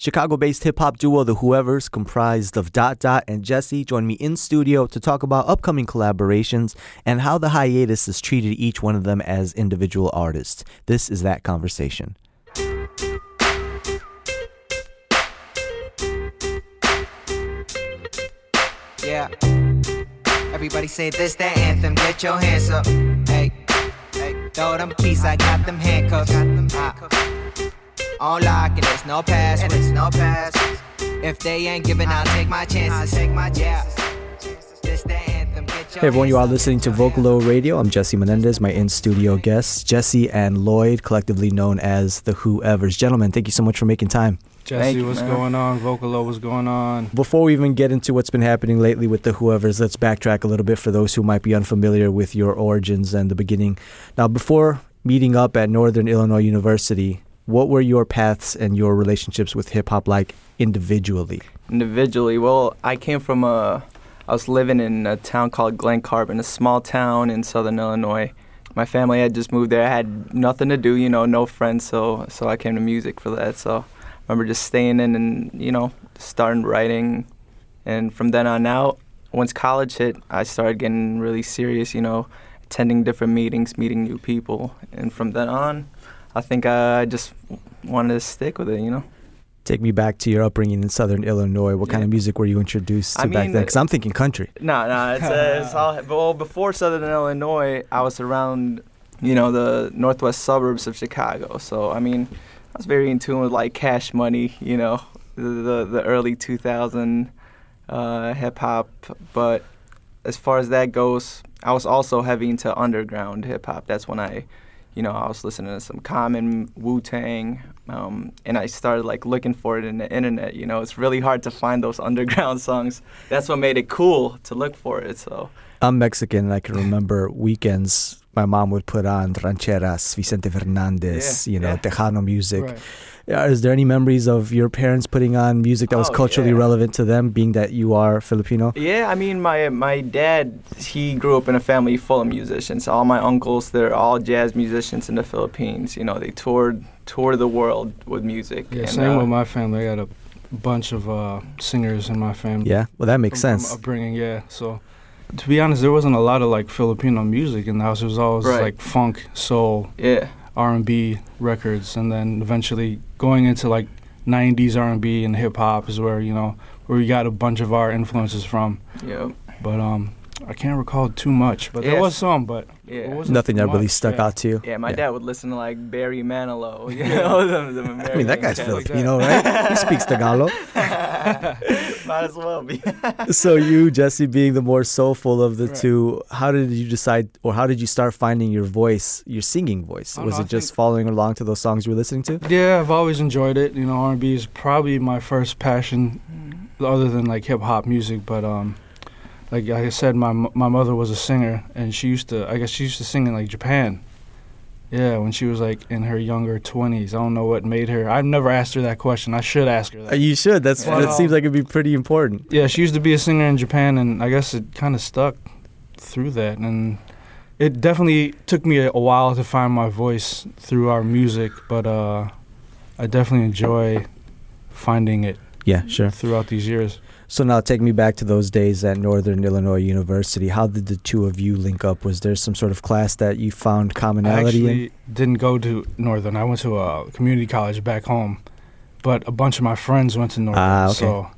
Chicago based hip hop duo The Whoever's, comprised of Dot Dot and Jesse, joined me in studio to talk about upcoming collaborations and how the hiatus has treated each one of them as individual artists. This is that conversation. Yeah. Everybody say this, the anthem. Get your hands up. Hey, hey. Throw them keys, I got them handcuffs. Ah. On lock and there's no pass. And it's no pass. If they ain't giving, I'll take my chances. I'll take my chances. This the anthem. Get your Hey everyone, you are listening to Get your Vocalo. Radio. I'm Jesse Menendez, my in studio guests, Jesse and Lloyd, collectively known as The Whoever's. Gentlemen, thank you so much for making time. Jesse, Thank what's man. going on? Vocalo, what's going on? Before we even get into what's been happening lately with the Whoever's, let's backtrack a little bit for those who might be unfamiliar with your origins and the beginning. Now, before meeting up at Northern Illinois University, what were your paths and your relationships with hip hop like individually? individually. Well, I came from a. I was living in a town called Glen Carbon, a small town in southern Illinois. My family had just moved there. I had nothing to do, you know, no friends, so so I came to music for that. So I remember just staying in and you know starting writing, and from then on out, once college hit, I started getting really serious. You know, attending different meetings, meeting new people, and from then on, I think I just wanted to stick with it. You know. Take me back to your upbringing in Southern Illinois. What kind of music were you introduced to I back mean, then? Because I'm thinking country. No, no, it's, uh, it's all. Well, before Southern Illinois, I was around, you know, the northwest suburbs of Chicago. So I mean, I was very in tune with like Cash Money, you know, the the, the early 2000 uh, hip hop. But as far as that goes, I was also heavy into underground hip hop. That's when I, you know, I was listening to some Common, Wu Tang, um, and I started like looking for it in the internet. You know, it's really hard to find those underground songs. That's what made it cool to look for it. So I'm Mexican, and I can remember weekends. My mom would put on rancheras, Vicente Fernandez, Yeah, you know, yeah. Tejano music. Right. Yeah, Is there any memories of your parents putting on music that was Oh, culturally yeah. relevant to them, being that you are Filipino? yeah, I mean, my my dad, he grew up in a family full of musicians. All my uncles, they're all jazz musicians in the Philippines. You know, they toured toured the world with music. Yeah, and, same uh, with my family. I got a bunch of uh, singers in my family. Yeah, well, that makes from, sense. From upbringing, yeah. So, to be honest, there wasn't a lot of like Filipino music in the house. It was always Right. like funk, soul, Yeah. R and B records, and then eventually going into like '90s R and B and hip hop is where you know where we got a bunch of our influences from. Yeah. But um, I can't recall too much. But there Yes. was some, but Yeah. it wasn't Nothing that really stuck yeah. out to you. Yeah, my Yeah. dad would listen to like Barry Manilow. You know, them, them I mean, that American guy's cats. Filipino, right? He speaks Tagalog. Might as well be. so you, Jesse, being the more soulful of the Right. two, how did you decide, or how did you start finding your voice, your singing voice? Was know, it I just following along to those songs you were listening to? Yeah, I've always enjoyed it. You know, R&B is probably my first passion, other than like hip hop music. But um, like, like I said, my my mother was a singer, and she used to. I guess she used to sing in like Japan. Yeah, when she was like in her younger twenties. I don't know what made her. I've never asked her that question. I should ask her that. You should. That's Well- that seems like it'd be pretty important. Yeah, she used to be a singer in Japan, and I guess it kind of stuck through that. And it definitely took me a, a while to find my voice through our music, but uh, I definitely enjoy finding it Yeah, sure. throughout these years. So now take me back to those days at Northern Illinois University. How did the two of you link up? Was there some sort of class that you found I commonality in? didn't go to Northern. I went to a community college back home, but a bunch of my friends went to Northern. Ah, okay. So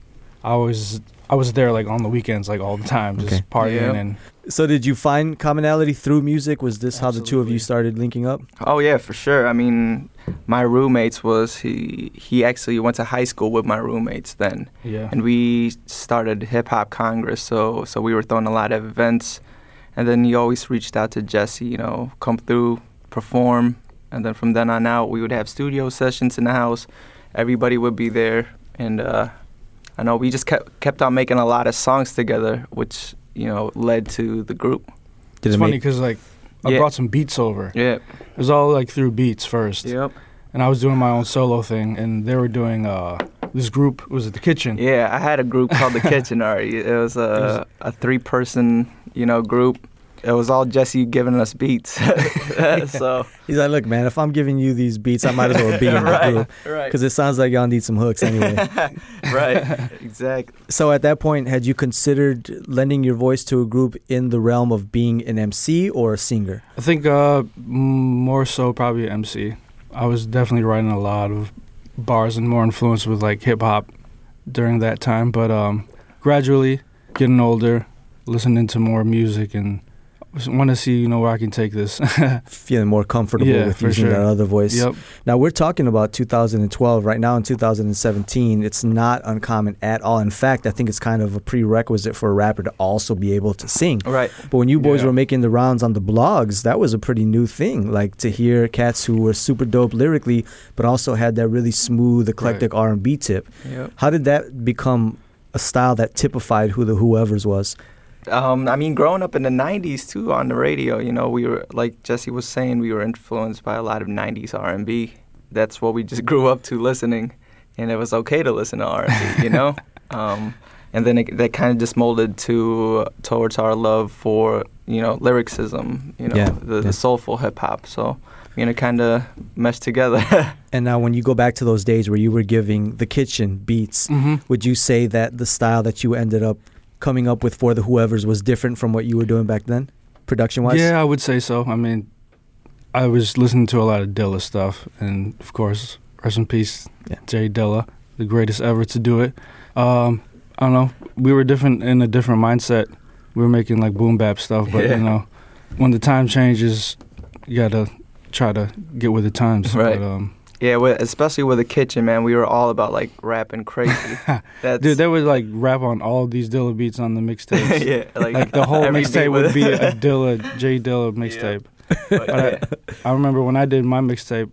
I was I was there like on the weekends, like all the time, just Okay. partying Yeah. and So did you find commonality through music? Was this how the two of you started linking up? Oh yeah, for sure. I mean, my roommates was he he actually went to high school with my roommates then. yeah. and we started hip hop congress so so we were throwing a lot of events and then he always reached out to jesse you know come through perform and then from then on out we would have studio sessions in the house everybody would be there and uh i know we just kept kept on making a lot of songs together which you know led to the group Did it's it funny because like I Yeah. brought some beats over. yeah It was all like through beats first, yep and I was doing my own solo thing, and they were doing uh this group was at the kitchen. yeah i had a group called the kitchen already it was a a three person you know group it was all Jesse giving us beats. so He's like, look, man, if I'm giving you these beats, I might as well be in the right, group right, because it sounds like y'all need some hooks anyway. right, exactly. so at that point, had you considered lending your voice to a group in the realm of being an MC or a singer? I think uh, more so probably MC. I was definitely writing a lot of bars and more influenced with like hip hop during that time. But um, gradually, getting older, listening to more music, and want to see you know where I can take this. Feeling more comfortable Yeah, with for using sure. that other voice. yep. Now we're talking about 2012. Right now in 2017, it's not uncommon at all. In fact, I think it's kind of a prerequisite for a rapper to also be able to sing. Right. But when you boys Yeah. were making the rounds on the blogs, that was a pretty new thing. Like to hear cats who were super dope lyrically, but also had that really smooth, eclectic R&B tip. Yep. How did that become a style that typified who the whoever's was? Um, I mean, growing up in the '90s too on the radio, you know, we were like Jesse was saying, we were influenced by a lot of '90s R&B. That's what we just grew up to listening, and it was okay to listen to R&B, you know. um, and then it, that kind of just molded to towards our love for you know lyricism, you know, Yeah, the, yeah. the soulful hip hop. So, you know, kind of meshed together. And now when you go back to those days where you were giving the kitchen beats, hmm would you say that the style that you ended up coming up with for the whoever's was different from what you were doing back then, production wise? Yeah, I would say so. I mean, I was listening to a lot of Dilla stuff, and of course, rest in peace, Yeah. J Dilla, the greatest ever to do it. Um, I don't know. We were different in a different mindset. We were making like boom bap stuff, but Yeah. you know, when the time changes, you gotta try to get with the times. Right. But, um, yeah, especially with the kitchen, man, we were all about like rapping crazy. Dude, they would like rap on all these Dilla beats on the mixtapes. yeah, like, Like the whole mixtape would be a Dilla, J Dilla mixtape. But, But I- I remember when I did my mixtape,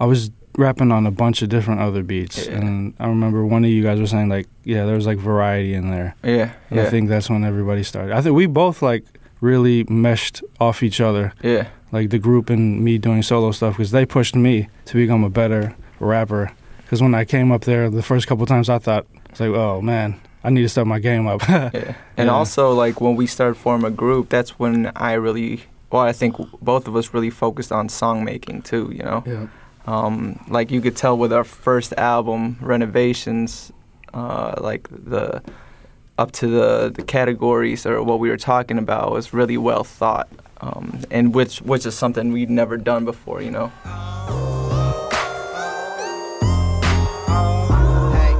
I was rapping on a bunch of different other beats, Yeah. and I remember one of you guys was saying like, yeah, there was like variety in there. yeah, And yeah, I think that's when everybody started. I think we both like really meshed off each other, yeah. Like the group and me doing solo stuff, because they pushed me to become a better rapper. Because when I came up there the first couple times, I thought it's like, oh man, I need to step my game up. Yeah. And Yeah. also, like when we started forming a group, that's when I really, well, I think both of us really focused on song making too. You know, yeah. um, like you could tell with our first album, Renovations, uh, like the up to the the categories or what we were talking about was really well thought, um, and which which is something we'd never done before. You know. Hey,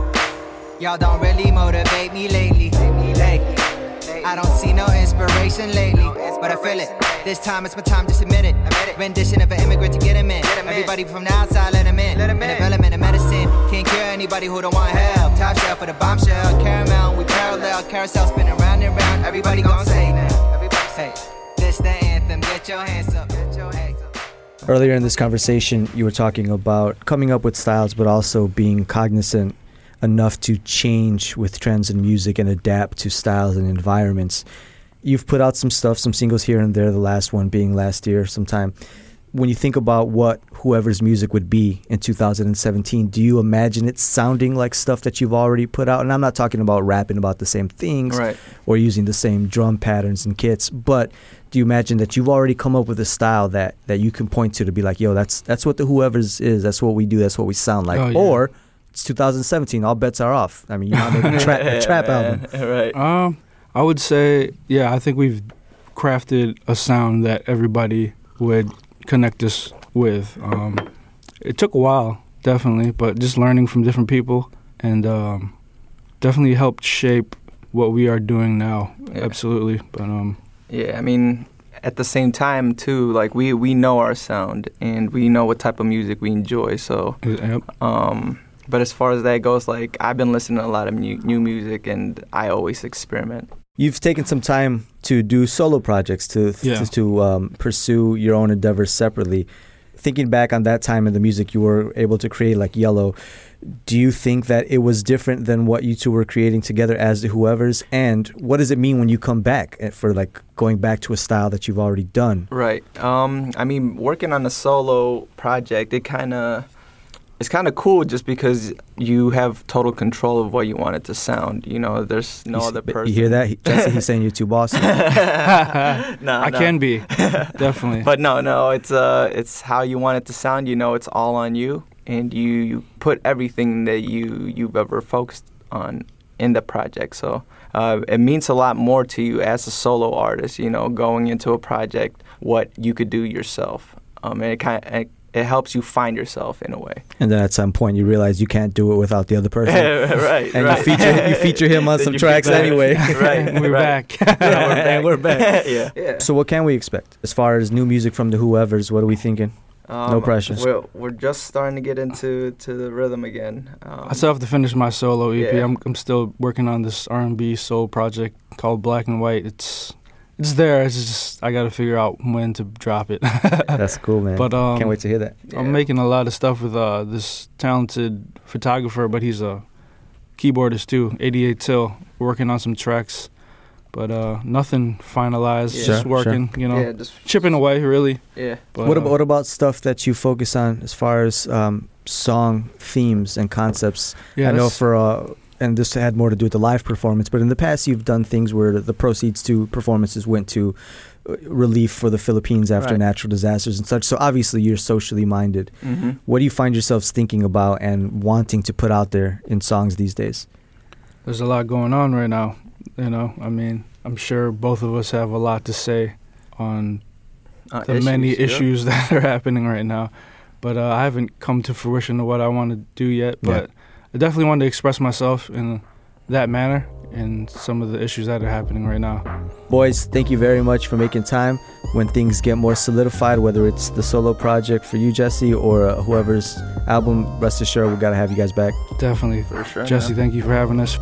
y'all don't really motivate me lately. Hey, I don't see no inspiration lately, but I feel it. This time it's my time, just admit it. Rendition of an immigrant to get him in. Everybody from the outside, let him in. An development of medicine can't cure anybody who don't want help. Top shelf for the bombshell, caramel, we parallel. Carousel spinning round and round. Everybody gon' say now. Hey, this the anthem. Get your hands up. Get your hands up. Earlier in this conversation, you were talking about coming up with styles, but also being cognizant enough to change with trends in music and adapt to styles and environments. You've put out some stuff, some singles here and there, the last one being last year sometime. When you think about what whoever's music would be in 2017, do you imagine it sounding like stuff that you've already put out? And I'm not talking about rapping about the same things Right. or using the same drum patterns and kits, but do you imagine that you've already come up with a style that that you can point to to be like, yo, that's that's what the whoever's is, that's what we do, that's what we sound like, Oh, yeah. or it's 2017, all bets are off. I mean, you're not making a, tra- a trap album. right. Um, I would say, yeah, I think we've crafted a sound that everybody would connect us with. Um, it took a while, definitely, but just learning from different people and um, definitely helped shape what we are doing now. Yeah. Absolutely, but um, Yeah, I mean, at the same time too, like we we know our sound and we know what type of music we enjoy. So, yep. um, but as far as that goes, like I've been listening to a lot of new new music and I always experiment. You've taken some time to do solo projects to Yeah. to, to um, pursue your own endeavors separately. Thinking back on that time in the music you were able to create, like Yellow, do you think that it was different than what you two were creating together as the Whoever's? And what does it mean when you come back eh, for like going back to a style that you've already done? Right. Um, I mean, working on a solo project, it kind of it's kind of cool just because you have total control of what you want it to sound. You know, there's no You s- other person. You hear that? He- Jesse, he's saying you're too bossy. no, I no. can be definitely. But no, no, it's uh, it's how you want it to sound. You know, it's all on you, and you, you put everything that you you've ever focused on in the project. So uh, it means a lot more to you as a solo artist. You know, going into a project, what you could do yourself, um, and it kind of. It, it helps you find yourself in a way. and then at some point you realize you can't do it without the other person. right, And right. you feature you feature him on some tracks anyway. right, we're right. back. and we're back. yeah. yeah. So what can we expect as far as new music from the Whoever's? What are we thinking? No Um, pressure. We're, we're just starting to get into to the rhythm again. Um, I still have to finish my solo EP. Yeah. I'm I'm still working on this R&B soul project called Black and White. It's it's there. It's just I got to figure out when to drop it. That's cool, man. but um, Can't wait to hear that. yeah. I'm making a lot of stuff with uh, this talented photographer, but he's a keyboardist too. 88 Till, working on some tracks, but uh, nothing finalized. Yeah. Just Sure, working, you know, yeah, just chipping away really. yeah. But, what uh, about what about stuff that you focus on as far as um, song themes and concepts? yeah, I know for uh, and this had more to do with the live performance, but in the past you've done things where the proceeds to performances went to uh, relief for the Philippines after Right. natural disasters and such. So obviously you're socially minded. Mm-hmm. What do you find yourselves thinking about and wanting to put out there in songs these days? there's a lot going on right now. You know, I mean, I'm sure both of us have a lot to say on Uh, the many issues that are happening right now. But uh, I haven't come to fruition of what I want to do yet. Yeah. But I definitely wanted to express myself in that manner and some of the issues that are happening right now. Boys, thank you very much for making time. When things get more solidified, whether it's the solo project for you, Jesse, or uh, whoever's album, rest assured we got to have you guys back. Definitely. For sure. Jesse, man. thank you for having us.